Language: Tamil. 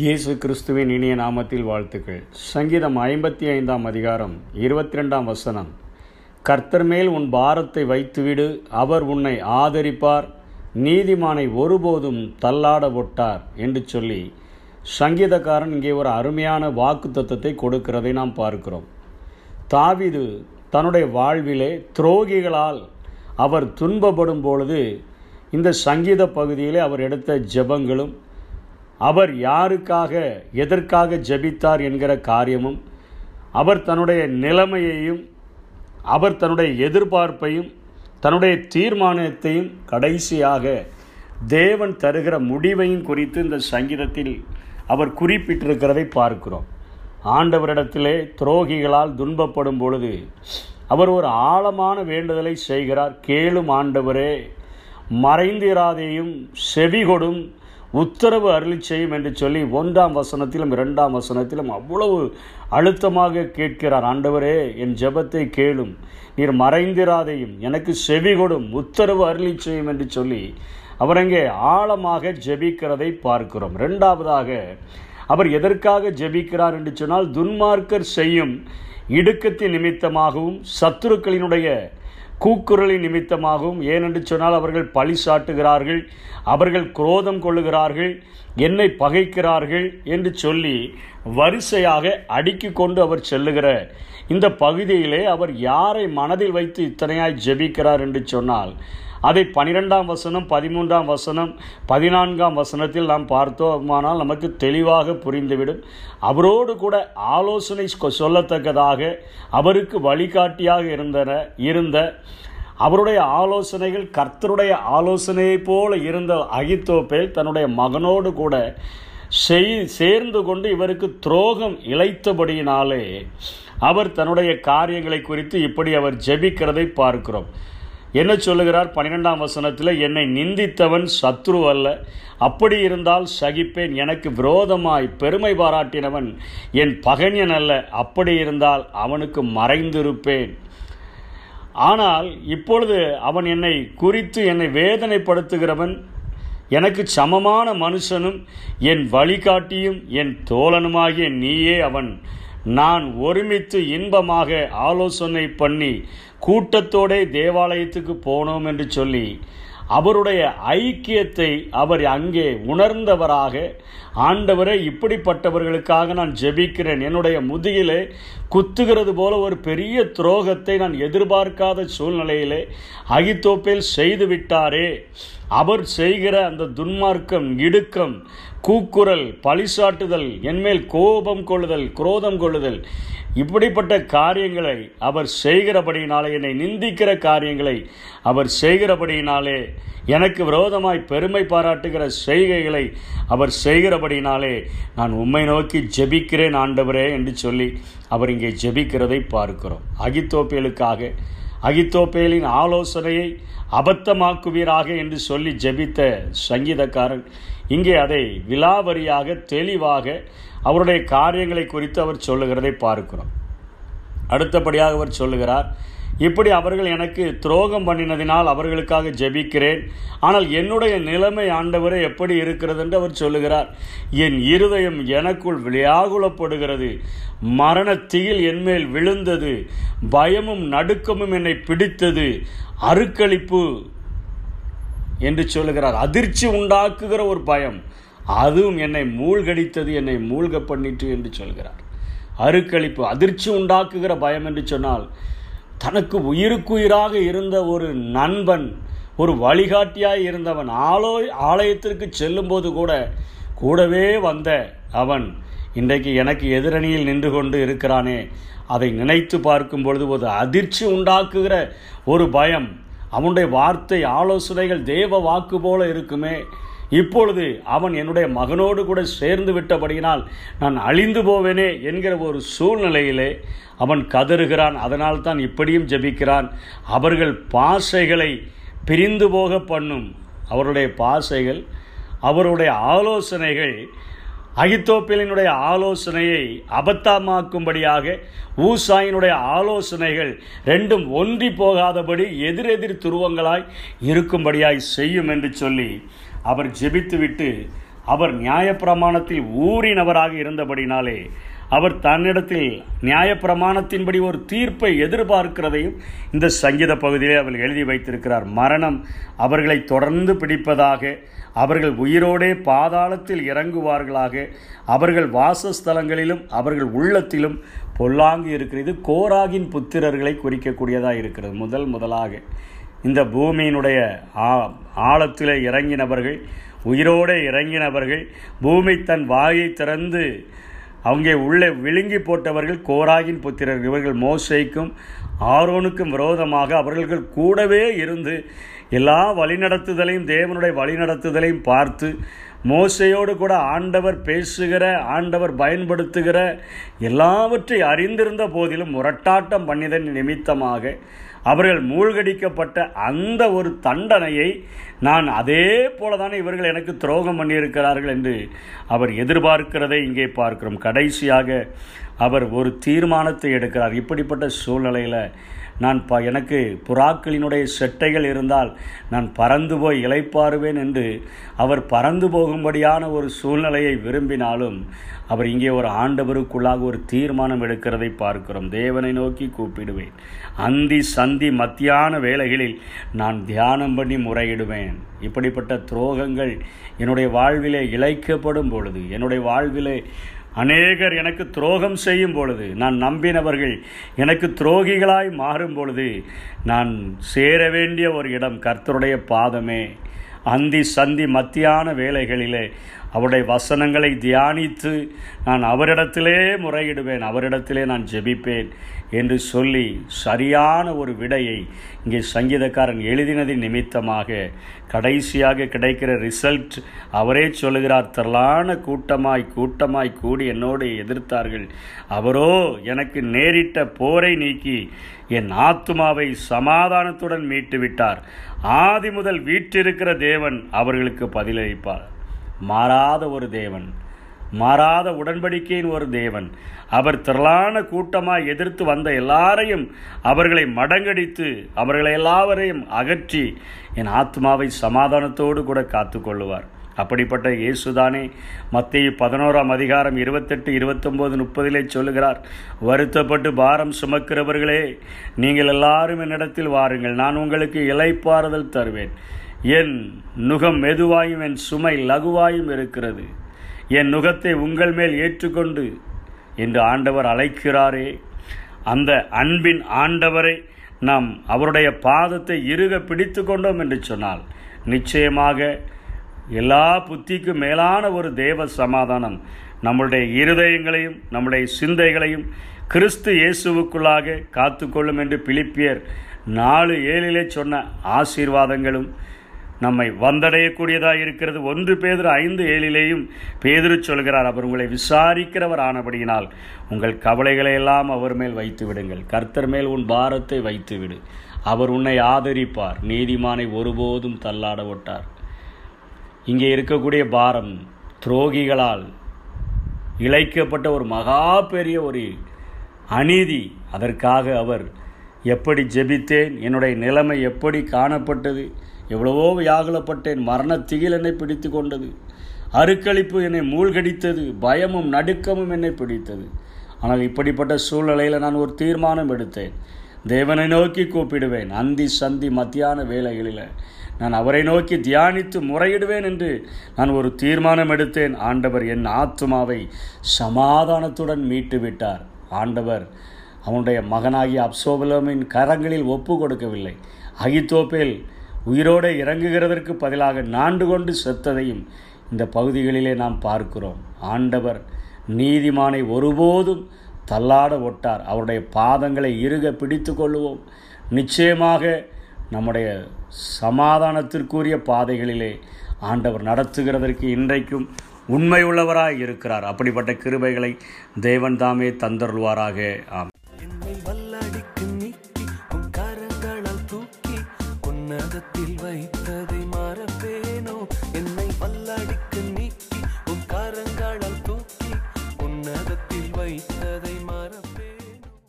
இயேசு கிறிஸ்துவின் இனிய நாமத்தில் வாழ்த்துக்கள். சங்கீதம் ஐம்பத்தி ஐந்தாம் அதிகாரம் இருபத்தி ரெண்டாம் வசனம். கர்த்தர் மேல் உன் பாரத்தை வைத்துவிடு அவர் உன்னை ஆதரிப்பார் நீதிமானை ஒருபோதும் தள்ளாட ஒட்டார் என்று சொல்லி சங்கீதக்காரன் இங்கே ஒரு அருமையான வாக்கு தத்துவத்தை கொடுக்கிறதை நாம் பார்க்கிறோம். தாவிது தன்னுடைய வாழ்விலே துரோகிகளால் அவர் துன்பப்படும் பொழுது இந்த சங்கீத பகுதியிலே அவர் எடுத்த ஜெபங்களும் அவர் யாருக்காக எதற்காக ஜபித்தார் என்கிற காரியமும் அவர் தன்னுடைய நிலைமையையும் அவர் தன்னுடைய எதிர்பார்ப்பையும் தன்னுடைய தீர்மானத்தையும் கடைசியாக தேவன் தருகிற முடிவையும் குறித்து இந்த சங்கீதத்தில் அவர் குறிப்பிட்டிருக்கிறதை பார்க்கிறோம். ஆண்டவரிடத்திலே துரோகிகளால் துன்பப்படும் பொழுது அவர் ஒரு ஆழமான வேண்டுதலை செய்கிறார். கேளும் ஆண்டவரே மறைந்திராதையும் செவிகொடும் உத்தரவு அருளி செய்யும் என்று சொல்லி ஒன்றாம் வசனத்திலும் இரண்டாம் வசனத்திலும் அவ்வளவு அழுத்தமாக கேட்கிறார். ஆண்டவரே என் ஜெபத்தை கேளும். நீர் மறைந்திராதையும் எனக்கு செவி கொடும். உத்தரவு அருளி செய்யும் என்று சொல்லி அவர் அங்கே ஆழமாக ஜெபிக்கிறதை பார்க்கிறோம். ரெண்டாவதாக அவர் எதற்காக ஜெபிக்கிறார் என்று சொன்னால் துன்மார்க்கர் செய்யும் இடுக்கத்தின் நிமித்தமாகவும் சத்துருக்களினுடைய கூக்குரலை நிமித்தமாகவும் ஏனென்று சொன்னால் அவர்கள் பழி சாட்டுகிறார்கள் அவர்கள் குரோதம் கொள்ளுகிறார்கள் என்னை பகைக்கிறார்கள் என்று சொல்லி வரிசையாக அடுக்கி கொண்டு அவர் செல்லுகிற இந்த பகுதியிலே அவர் யாரை மனதில் வைத்து இத்தனையாய் ஜெபிக்கிறார் என்று சொன்னால் அதை பனிரெண்டாம் வசனம் பதிமூன்றாம் வசனம் பதினான்காம் வசனத்தில் நாம் பார்த்தோமானால் நமக்கு தெளிவாக புரிந்துவிடும். அவரோடு கூட ஆலோசனை சொல்லத்தக்கதாக அவருக்கு வழிகாட்டியாக இருந்தன இருந்த அவருடைய ஆலோசனைகள் கர்த்தருடைய ஆலோசனையைப் போல இருந்த அகித்தோப்பேல் தன்னுடைய மகனோடு கூட செய் சேர்ந்து கொண்டு இவருக்கு துரோகம் இழைத்தபடியினாலே அவர் தன்னுடைய காரியங்களை குறித்து இப்படி அவர் ஜெபிக்கிறதை பார்க்கிறோம். என்ன சொல்லுகிறார்? பன்னிரெண்டாம் வசனத்தில் என்னை நிந்தித்தவன் சத்ரு அல்ல. அப்படி இருந்தால் சகிப்பேன். எனக்கு விரோதமாய் பெருமை பாராட்டினவன் என் பகன்யன் அல்ல. அப்படி இருந்தால் அவனுக்கு மறைந்திருப்பேன். ஆனால் இப்பொழுது அவன் என்னை குறித்து என்னை வேதனைப்படுத்துகிறவன் எனக்கு சமமான மனுஷனும் என் வழிகாட்டியும் என் தோழனுமாகிய நீயே அவன். நான் ஒருமித்து இன்பமாக ஆலோசனை பண்ணி கூட்டத்தோடே தேவாலயத்துக்கு போனோம் என்று சொல்லி அவருடைய ஐக்கியத்தை அவர் அங்கே உணர்ந்தவராக ஆண்டவரை இப்படிப்பட்டவர்களுக்காக நான் ஜெபிக்கிறேன். என்னுடைய முதுகிலே குத்துகிறது போல ஒரு பெரிய துரோகத்தை நான் எதிர்பார்க்காத சூழ்நிலையிலே அகித்தோப்பில் செய்து விட்டாரே அவர் செய்கிற அந்த துன்மார்க்கம் இடுக்கம் கூக்குரல் பழிசாட்டுதல் என்மேல் கோபம் கொள்ளுதல் குரோதம் கொள்ளுதல் இப்படிப்பட்ட காரியங்களை அவர் செய்கிறபடியினாலே என்னை நிந்திக்கிற காரியங்களை அவர் செய்கிறபடியினாலே எனக்கு விரோதமாய் பெருமை பாராட்டுகிற செய்கைகளை அவர் செய்கிறபடினாலே நான் உண்மை நோக்கி ஜெபிக்கிறேன் ஆண்டவரே என்று சொல்லி அவர் இங்கே ஜெபிக்கிறதை பார்க்கிறோம். அகித்தோப்பியலுக்காக அகித்தோப்பேலின் ஆலோசனையை அபத்தமாக்குவீராக என்று சொல்லி ஜெபித்த சங்கீதக்காரன் இங்கே அதை விலாவரியாக தெளிவாக அவருடைய காரியங்களை குறித்து அவர் சொல்லுகிறதை பார்க்கிறோம். அடுத்தபடியாக அவர் சொல்லுகிறார் இப்படி அவர்கள் எனக்கு துரோகம் பண்ணினதினால் அவர்களுக்காக ஜெபிக்கிறேன். ஆனால் என்னுடைய நிலைமை ஆண்டவரே எப்படி இருக்கிறது? என்று அவர் சொல்லுகிறார் என் இருதயம் எனக்குள் விளையாகுலப்படுகிறது. மரணத்தீயில் என்மேல் விழுந்தது. பயமும் நடுக்கமும் என்னை பிடித்தது. அருக்களிப்பு என்று சொல்லுகிறார். அதிர்ச்சி உண்டாக்குகிற ஒரு பயம். அதுவும் என்னை மூழ்கடித்தது என்னை மூழ்க பண்ணிட்டு என்று சொல்கிறார் அருக்களிப்பு அதிர்ச்சி உண்டாக்குகிற பயம் என்று சொன்னால் தனக்கு உயிருக்குயிராக இருந்த ஒரு நண்பன் ஒரு வழிகாட்டியாய் இருந்தவன் ஆலோ ஆலயத்திற்கு செல்லும்போது கூட கூடவே வந்த அவன் இன்றைக்கு எனக்கு எதிரணியில் நின்று கொண்டு இருக்கிறானே அதை நினைத்து பார்க்கும் பொழுது ஒரு அதிர்ச்சி உண்டாக்குகிற ஒரு பயம் அவனுடைய வார்த்தை ஆலோசனைகள் தேவ வாக்கு போல இருக்குமே இப்பொழுது அவன் என்னுடைய மகனோடு கூட சேர்ந்து விட்டபடியினால் நான் அழிந்து போவேனே என்கிற ஒரு சூழ்நிலையிலே அவன் கதறுகிறான். அதனால் தான் இப்படியும் ஜெபிக்கிறான். அவர்கள் பாசைகளை பிரிந்து போக பண்ணும். அவருடைய பாசைகள் அவருடைய ஆலோசனைகள் அகித்தோப்பிலினுடைய ஆலோசனையை அபத்தமாக்கும்படியாக ஊசாயினுடைய ஆலோசனைகள் ரெண்டும் ஒன்றி போகாதபடி எதிரெதிர் துருவங்களாய் இருக்கும்படியாய் செய்யும் என்று சொல்லி அவர் ஜெபித்துவிட்டு அவர் நியாயப்பிரமாணத்தில் ஊறினவராக இருந்தபடினாலே அவர் தன்னிடத்தில் நியாயப்பிரமாணத்தின்படி ஒரு தீர்ப்பை எதிர்பார்க்கிறதையும் இந்த சங்கீத பகுதியிலே அவர் எழுதி வைத்திருக்கிறார். மரணம் அவர்களை தொடர்ந்து பிடிப்பதாக அவர்கள் உயிரோடே பாதாளத்தில் இறங்குவார்களாக அவர்கள் வாசஸ்தலங்களிலும் அவர்கள் உள்ளத்திலும் பொல்லாங்கு இருக்கிறது. கோராகின் புத்திரர்களை குறிக்கக்கூடியதாக இருக்கிறது. முதல் முதலாக இந்த பூமியினுடைய ஆழத்தில் இறங்கினவர்கள் உயிரோடு இறங்கினவர்கள் பூமி தன் வாயை திறந்து அவங்க உள்ளே விழுங்கி போட்டவர்கள் கோராகின் புத்திரர்கள். இவர்கள் மோசைக்கும் ஆரோனுக்கும் விரோதமாக அவர்கள் கூடவே இருந்து எல்லா வழிநடத்துதலையும் தேவனுடைய வழிநடத்துதலையும் பார்த்து மோசையோடு கூட ஆண்டவர் பேசுகிற ஆண்டவர் பயன்படுத்துகிற எல்லாவற்றை அறிந்திருந்த போதிலும் முரட்டாட்டம் பண்ணிதன் நிமித்தமாக அவர்கள் மூழ்கடிக்கப்பட்ட அந்த ஒரு தண்டனையை நான் அதே போல தானே இவர்கள் எனக்கு துரோகம் பண்ணியிருக்கிறார்கள் என்று அவர் எதிர்பார்க்கிறதை இங்கே பார்க்கிறோம். கடைசியாக அவர் ஒரு தீர்மானத்தை எடுக்கிறார். இப்படிப்பட்ட சூழ்நிலையில் நான் ப எனக்கு புறாக்களினுடைய செட்டைகள் இருந்தால் நான் பறந்து போய் இலைப்பாருவேன் என்று அவர் பறந்து போகும்படியான ஒரு சூழ்நிலையை விரும்பினாலும் அவர் இங்கே ஒரு ஆண்டவருக்குள்ளாக ஒரு தீர்மானம் எடுக்கிறதை பார்க்கிறோம். தேவனை நோக்கி கூப்பிடுவேன். அந்தி சந்தி மத்தியான வேலைகளில் நான் தியானம் பண்ணி முறையிடுவேன். இப்படிப்பட்ட துரோகங்கள் என்னுடைய வாழ்விலே இழைக்கப்படும் பொழுது என்னுடைய வாழ்விலே அநேகர் எனக்கு துரோகம் செய்யும் பொழுது நான் நம்பினவர்கள் எனக்கு துரோகிகளாய் மாறும் பொழுது நான் சேர வேண்டிய ஒரு இடம் கர்த்தருடைய பாதமே. அந்தி சந்தி மத்தியான வேலைகளிலே அவருடைய வசனங்களை தியானித்து நான் அவரிடத்திலே முறையிடுவேன் அவரிடத்திலே நான் ஜெபிப்பேன். என்று சொல்லி சரியான ஒரு விடையை இங்கே சங்கீதக்காரன் எழுதினதின் நிமித்தமாக கடைசியாக கிடைக்கிற ரிசல்ட் அவரே சொல்லுகிறார் திரளான கூட்டமாய் கூட்டமாய் கூடி என்னோடு எதிர்த்தார்கள். அவரோ எனக்கு நேரிட்ட போரை நீக்கி என் ஆத்துமாவை சமாதானத்துடன் மீட்டு விட்டார் ஆதி முதல் வீற்றிருக்கிற தேவன் அவர்களுக்கு பதிலளிப்பார். மாறாத ஒரு தேவன் மாறாத உடன்படிக்கையின் ஒரு தேவன். அவர் திரளான கூட்டமாக எதிர்த்து வந்த எல்லாரையும் அவர்களை மடங்கடித்து அவர்களை எல்லாவரையும் அகற்றி என் ஆத்மாவை சமாதானத்தோடு கூட காத்து கொள்ளுவார் அப்படிப்பட்ட இயேசுதானே மத்திய பதினோராம் அதிகாரம் இருபத்தெட்டு இருபத்தொம்போது முப்பதிலே சொல்லுகிறார் வருத்தப்பட்டு பாரம் சுமக்கிறவர்களே நீங்கள் எல்லாரும் என்னிடத்தில் வாருங்கள். நான் உங்களுக்கு இலைப்பாறுதல் தருவேன். என் நுகம் மெதுவாயும் என் சுமை லகுவாயும் இருக்கிறது. என் நுகத்தை உங்கள் மேல் ஏற்றுக்கொண்டு என்று ஆண்டவர் அழைக்கிறாரே. அந்த அன்பின் ஆண்டவரை நாம் அவருடைய பாதத்தை இறுக பிடித்து கொண்டோம் என்று சொன்னால் நிச்சயமாக எல்லா புத்திக்கும் மேலான ஒரு தேவ சமாதானம் நம்முடைய இருதயங்களையும் நம்முடைய சிந்தைகளையும் கிறிஸ்து இயேசுவுக்குள்ளாக காத்துக்கொள்ளும் என்று பிலிப்பியர் நாலு ஏழிலே சொன்ன ஆசீர்வாதங்களும் நம்மை வந்தடையக்கூடியதாக இருக்கிறது ஒன்று பேதர் ஐந்து ஏழிலேயும் பேதிரு சொல்கிறார் அவர் உங்களை விசாரிக்கிறவர் ஆனபடியினால் உங்கள் கவலைகளை எல்லாம் அவர் மேல் வைத்து விடுங்கள் கர்த்தர் மேல் உன் பாரத்தை வைத்து விடு அவர் உன்னை ஆதரிப்பார். நீதிமானை ஒருபோதும் தள்ளாட விட்டார் இங்கே இருக்கக்கூடிய பாரம் துரோகிகளால் இழைக்கப்பட்ட ஒரு மகா பெரிய ஒரு அநீதி. அதற்காக அவர் எப்படி ஜெபித்தேன்? என்னுடைய நிலைமை எப்படி காணப்பட்டது? எவ்வளவோ வியாகுலப்பட்டேன். மரண திகில் என்னை பிடித்து கொண்டது. அருக்களிப்பு என்னை மூழ்கடித்தது. பயமும் நடுக்கமும் என்னை பிடித்தது. ஆனால் இப்படிப்பட்ட சூழ்நிலையில் நான் ஒரு தீர்மானம் எடுத்தேன். தேவனை நோக்கி கூப்பிடுவேன். அந்தி சந்தி மத்தியான வேலைகளில் நான் அவரை நோக்கி தியானித்து முறையிடுவேன் என்று நான் ஒரு தீர்மானம் எடுத்தேன். ஆண்டவர் என் ஆத்மாவை சமாதானத்துடன் மீட்டு விட்டார் ஆண்டவர் அவனுடைய மகனாகிய அப்சோபலோமின் கரங்களில் ஒப்பு கொடுக்கவில்லை. அகித்தோப்பேல் உயிரோடு இறங்குகிறதற்கு பதிலாக நாண்டு கொண்டு செத்ததையும் இந்த பகுதிகளிலே நாம் பார்க்கிறோம். ஆண்டவர் நீதிமானை ஒருபோதும் தள்ளாட ஒட்டார். அவருடைய பாதங்களை இறுக பிடித்து கொள்ளுவோம். நிச்சயமாக நம்முடைய சமாதானத்திற்குரிய பாதைகளிலே ஆண்டவர் நடத்துகிறதற்கு இன்றைக்கும் உண்மை உள்ளவராக இருக்கிறார். அப்படிப்பட்ட கிருபைகளை தேவன் தாமே தந்தருள்வாராக. ஆம்